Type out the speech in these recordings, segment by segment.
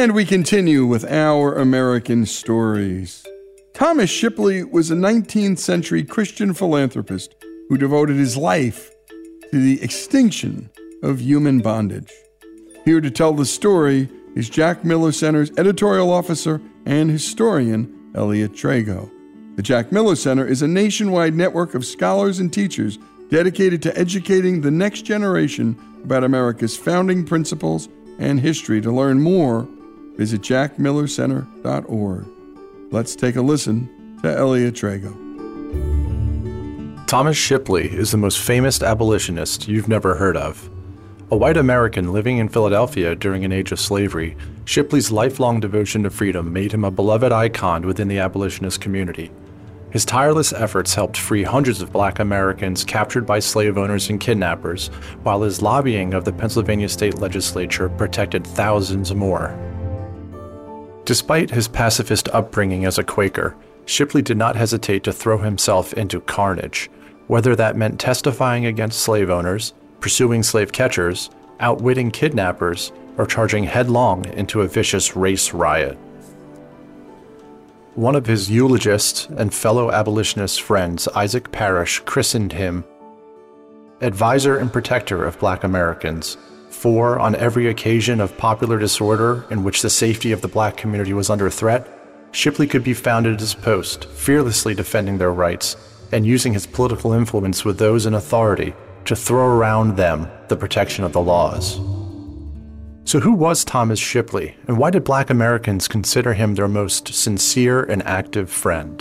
And we continue with our American stories. Thomas Shipley was a 19th century Christian philanthropist who devoted his life to the extinction of human bondage. Here to tell the story is Jack Miller Center's editorial officer and historian, Elliot Drago. The Jack Miller Center is a nationwide network of scholars and teachers dedicated to educating the next generation about America's founding principles and history. To learn more, Visit jackmillercenter.org. Let's take a listen to Elliot Drago. Thomas Shipley is the most famous abolitionist you've never heard of. A white American living in Philadelphia during an age of slavery, Shipley's lifelong devotion to freedom made him a beloved icon within the abolitionist community. His tireless efforts helped free hundreds of black Americans captured by slave owners and kidnappers, while his lobbying of the Pennsylvania state legislature protected thousands more. Despite his pacifist upbringing as a Quaker, Shipley did not hesitate to throw himself into carnage, whether that meant testifying against slave owners, pursuing slave catchers, outwitting kidnappers, or charging headlong into a vicious race riot. One of his eulogists and fellow abolitionist friends, Isaac Parrish, christened him advisor and protector of black Americans, for, on every occasion of popular disorder in which the safety of the black community was under threat, Shipley could be found at his post, fearlessly defending their rights and using his political influence with those in authority to throw around them the protection of the laws. So, who was Thomas Shipley, and why did black Americans consider him their most sincere and active friend?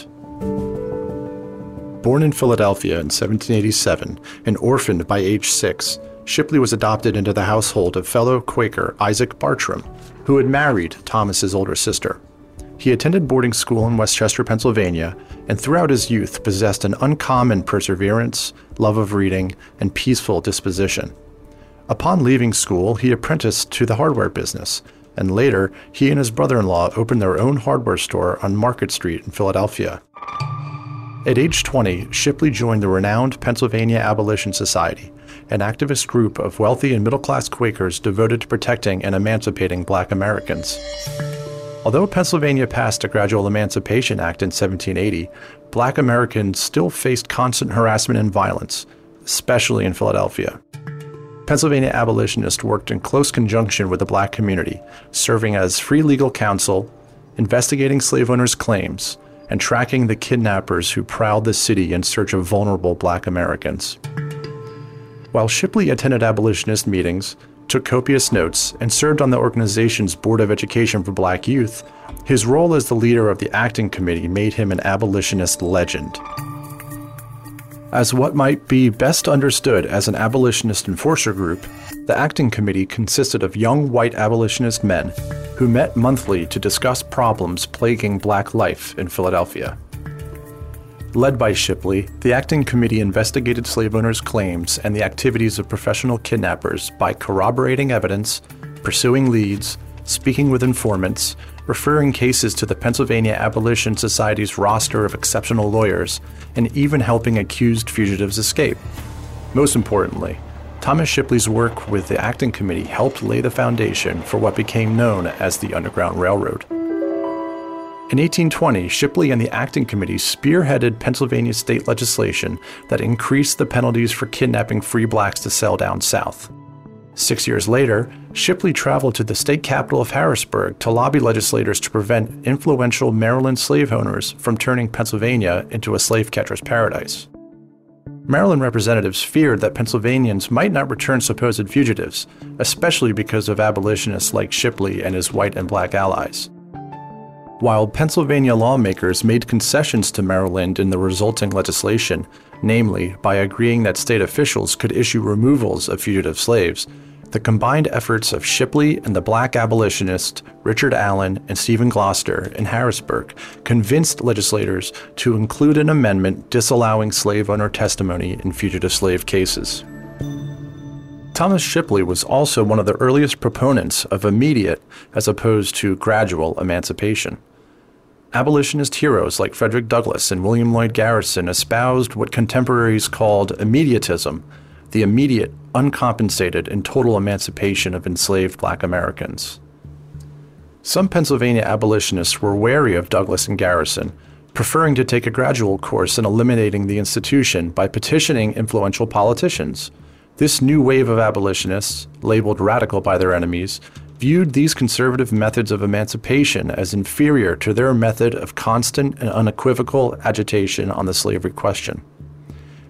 Born in Philadelphia in 1787 and orphaned by age six, Shipley was adopted into the household of fellow Quaker Isaac Bartram, who had married Thomas's older sister. He attended boarding school in Westchester, Pennsylvania, and throughout his youth possessed an uncommon perseverance, love of reading, and peaceful disposition. Upon leaving school, he apprenticed to the hardware business, and later he and his brother in law opened their own hardware store on Market Street in Philadelphia. At age 20, Shipley joined the renowned Pennsylvania Abolition Society, an activist group of wealthy and middle class Quakers devoted to protecting and emancipating black Americans. Although Pennsylvania passed a Gradual Emancipation Act in 1780, black Americans still faced constant harassment and violence, especially in Philadelphia. Pennsylvania abolitionists worked in close conjunction with the black community, serving as free legal counsel, investigating slave owners' claims, and tracking the kidnappers who prowled the city in search of vulnerable black Americans. While Shipley attended abolitionist meetings, took copious notes, and served on the organization's Board of Education for Black Youth, his role as the leader of the acting committee made him an abolitionist legend. As what might be best understood as an abolitionist enforcer group, the acting committee consisted of young white abolitionist men who met monthly to discuss problems plaguing black life in Philadelphia. Led by Shipley, the acting committee investigated slave owners' claims and the activities of professional kidnappers by corroborating evidence, pursuing leads, speaking with informants, referring cases to the Pennsylvania Abolition Society's roster of exceptional lawyers, and even helping accused fugitives escape. Most importantly, Thomas Shipley's work with the acting committee helped lay the foundation for what became known as the Underground Railroad. In 1820, Shipley and the Acting Committee spearheaded Pennsylvania state legislation that increased the penalties for kidnapping free blacks to sell down south. Six years later, Shipley traveled to the state capital of Harrisburg to lobby legislators to prevent influential Maryland slave owners from turning Pennsylvania into a slave catcher's paradise. Maryland representatives feared that Pennsylvanians might not return supposed fugitives, especially because of abolitionists like Shipley and his white and black allies. While Pennsylvania lawmakers made concessions to Maryland in the resulting legislation, namely by agreeing that state officials could issue removals of fugitive slaves, the combined efforts of Shipley and the black abolitionists Richard Allen and Stephen Gloucester in Harrisburg convinced legislators to include an amendment disallowing slave owner testimony in fugitive slave cases. Thomas Shipley was also one of the earliest proponents of immediate as opposed to gradual emancipation. Abolitionist heroes like Frederick Douglass and William Lloyd Garrison espoused what contemporaries called immediatism, the immediate, uncompensated, and total emancipation of enslaved black Americans. Some Pennsylvania abolitionists were wary of Douglass and Garrison, preferring to take a gradual course in eliminating the institution by petitioning influential politicians. This new wave of abolitionists, labeled radical by their enemies, viewed these conservative methods of emancipation as inferior to their method of constant and unequivocal agitation on the slavery question.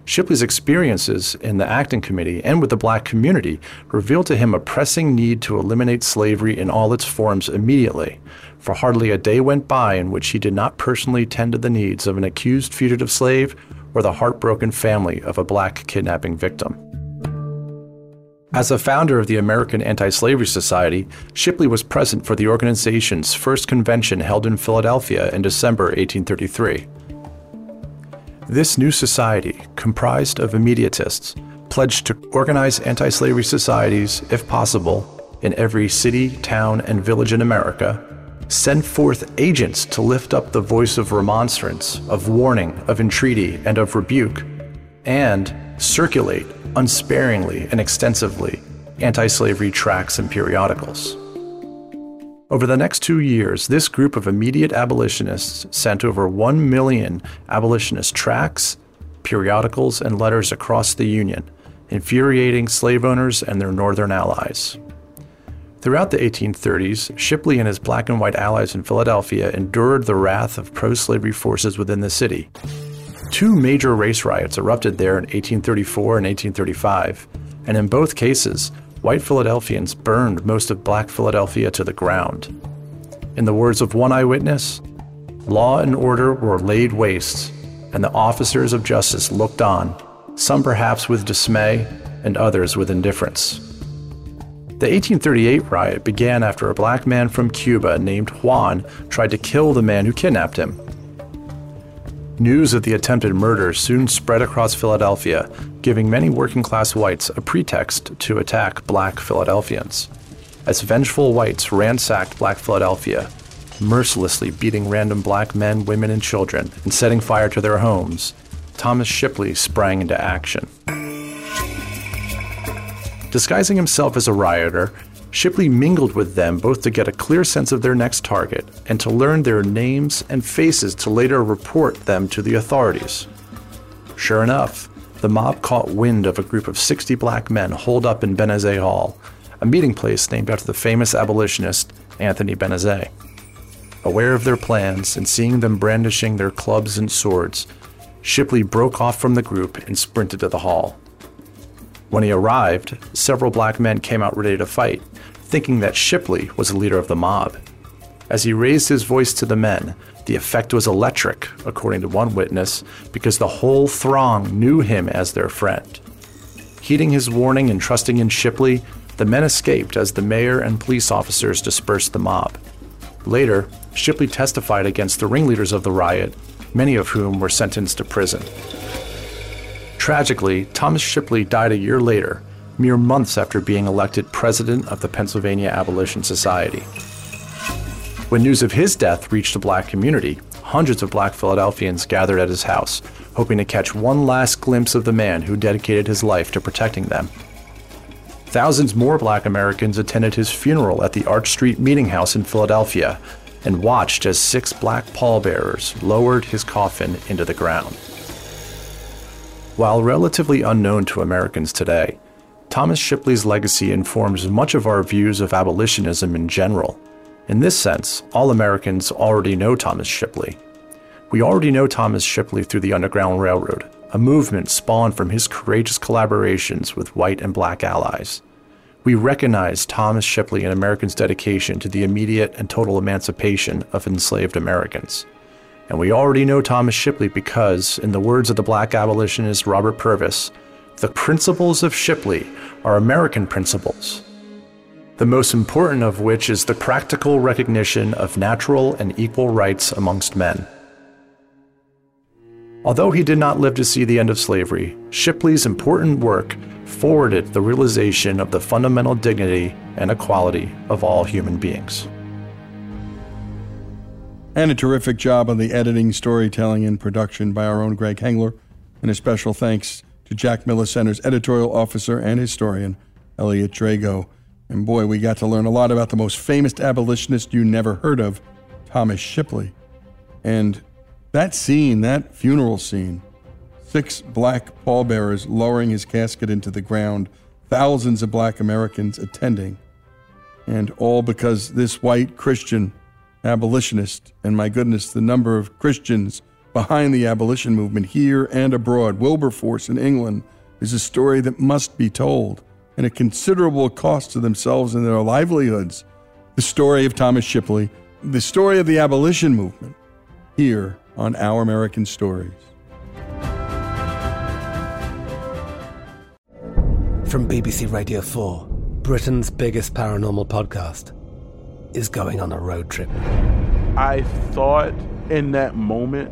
Shipley's experiences in the acting committee and with the black community revealed to him a pressing need to eliminate slavery in all its forms immediately, for hardly a day went by in which he did not personally tend to the needs of an accused fugitive slave or the heartbroken family of a black kidnapping victim. As a founder of the American Anti Slavery Society, Shipley was present for the organization's first convention held in Philadelphia in December 1833. This new society, comprised of immediatists, pledged to organize anti slavery societies, if possible, in every city, town, and village in America, send forth agents to lift up the voice of remonstrance, of warning, of entreaty, and of rebuke, and circulate unsparingly and extensively anti slavery tracts and periodicals. Over the next two years, this group of immediate abolitionists sent over 1 million abolitionist tracts, periodicals, and letters across the Union, infuriating slave owners and their northern allies. Throughout the 1830s, Shipley and his black and white allies in Philadelphia endured the wrath of pro slavery forces within the city, Two major race riots erupted there in 1834 and 1835, and in both cases, white Philadelphians burned most of black Philadelphia to the ground. In the words of one eyewitness, law and order were laid waste, and the officers of justice looked on, some perhaps with dismay and others with indifference. The 1838 riot began after a black man from Cuba named Juan tried to kill the man who kidnapped him. News of the attempted murder soon spread across Philadelphia, giving many working class whites a pretext to attack black Philadelphians. As vengeful whites ransacked black Philadelphia, mercilessly beating random black men, women, and children and setting fire to their homes, Thomas Shipley sprang into action. Disguising himself as a rioter, Shipley mingled with them both to get a clear sense of their next target and to learn their names and faces to later report them to the authorities. Sure enough, the mob caught wind of a group of 60 black men holed up in Benezet Hall, a meeting place named after the famous abolitionist Anthony Benezet. Aware of their plans and seeing them brandishing their clubs and swords, Shipley broke off from the group and sprinted to the hall. When he arrived, several black men came out ready to fight, thinking that Shipley was the leader of the mob. As he raised his voice to the men, the effect was electric, according to one witness, because the whole throng knew him as their friend. Heeding his warning and trusting in Shipley, the men escaped as the mayor and police officers dispersed the mob. Later, Shipley testified against the ringleaders of the riot, many of whom were sentenced to prison. Tragically, Thomas Shipley died a year later, mere months after being elected president of the Pennsylvania Abolition Society. When news of his death reached the black community, hundreds of black Philadelphians gathered at his house, hoping to catch one last glimpse of the man who dedicated his life to protecting them. Thousands more black Americans attended his funeral at the Arch Street Meeting House in Philadelphia and watched as six black pallbearers lowered his coffin into the ground. While relatively unknown to Americans today, Thomas Shipley's legacy informs much of our views of abolitionism in general. In this sense, all Americans already know Thomas Shipley. We already know Thomas Shipley through the Underground Railroad, a movement spawned from his courageous collaborations with white and black allies. We recognize Thomas Shipley and Americans' dedication to the immediate and total emancipation of enslaved Americans. And we already know Thomas Shipley because, in the words of the black abolitionist Robert Purvis, the principles of Shipley are American principles, the most important of which is the practical recognition of natural and equal rights amongst men. Although he did not live to see the end of slavery, Shipley's important work forwarded the realization of the fundamental dignity and equality of all human beings. And a terrific job on the editing, storytelling, and production by our own Greg Hengler. And a special thanks to Jack Miller Center's editorial officer and historian, Elliot Drago. And boy, we got to learn a lot about the most famous abolitionist you never heard of, Thomas Shipley. And that scene, that funeral scene, six black pallbearers lowering his casket into the ground, thousands of black Americans attending, and all because this white Christian abolitionist, and my goodness, the number of Christians behind the abolition movement here and abroad, Wilberforce in England, is a story that must be told, and at considerable cost to themselves and their livelihoods. The story of Thomas Shipley, the story of the abolition movement, here on Our American Stories. From BBC Radio 4, Britain's biggest paranormal podcast is going on a road trip. I thought in that moment,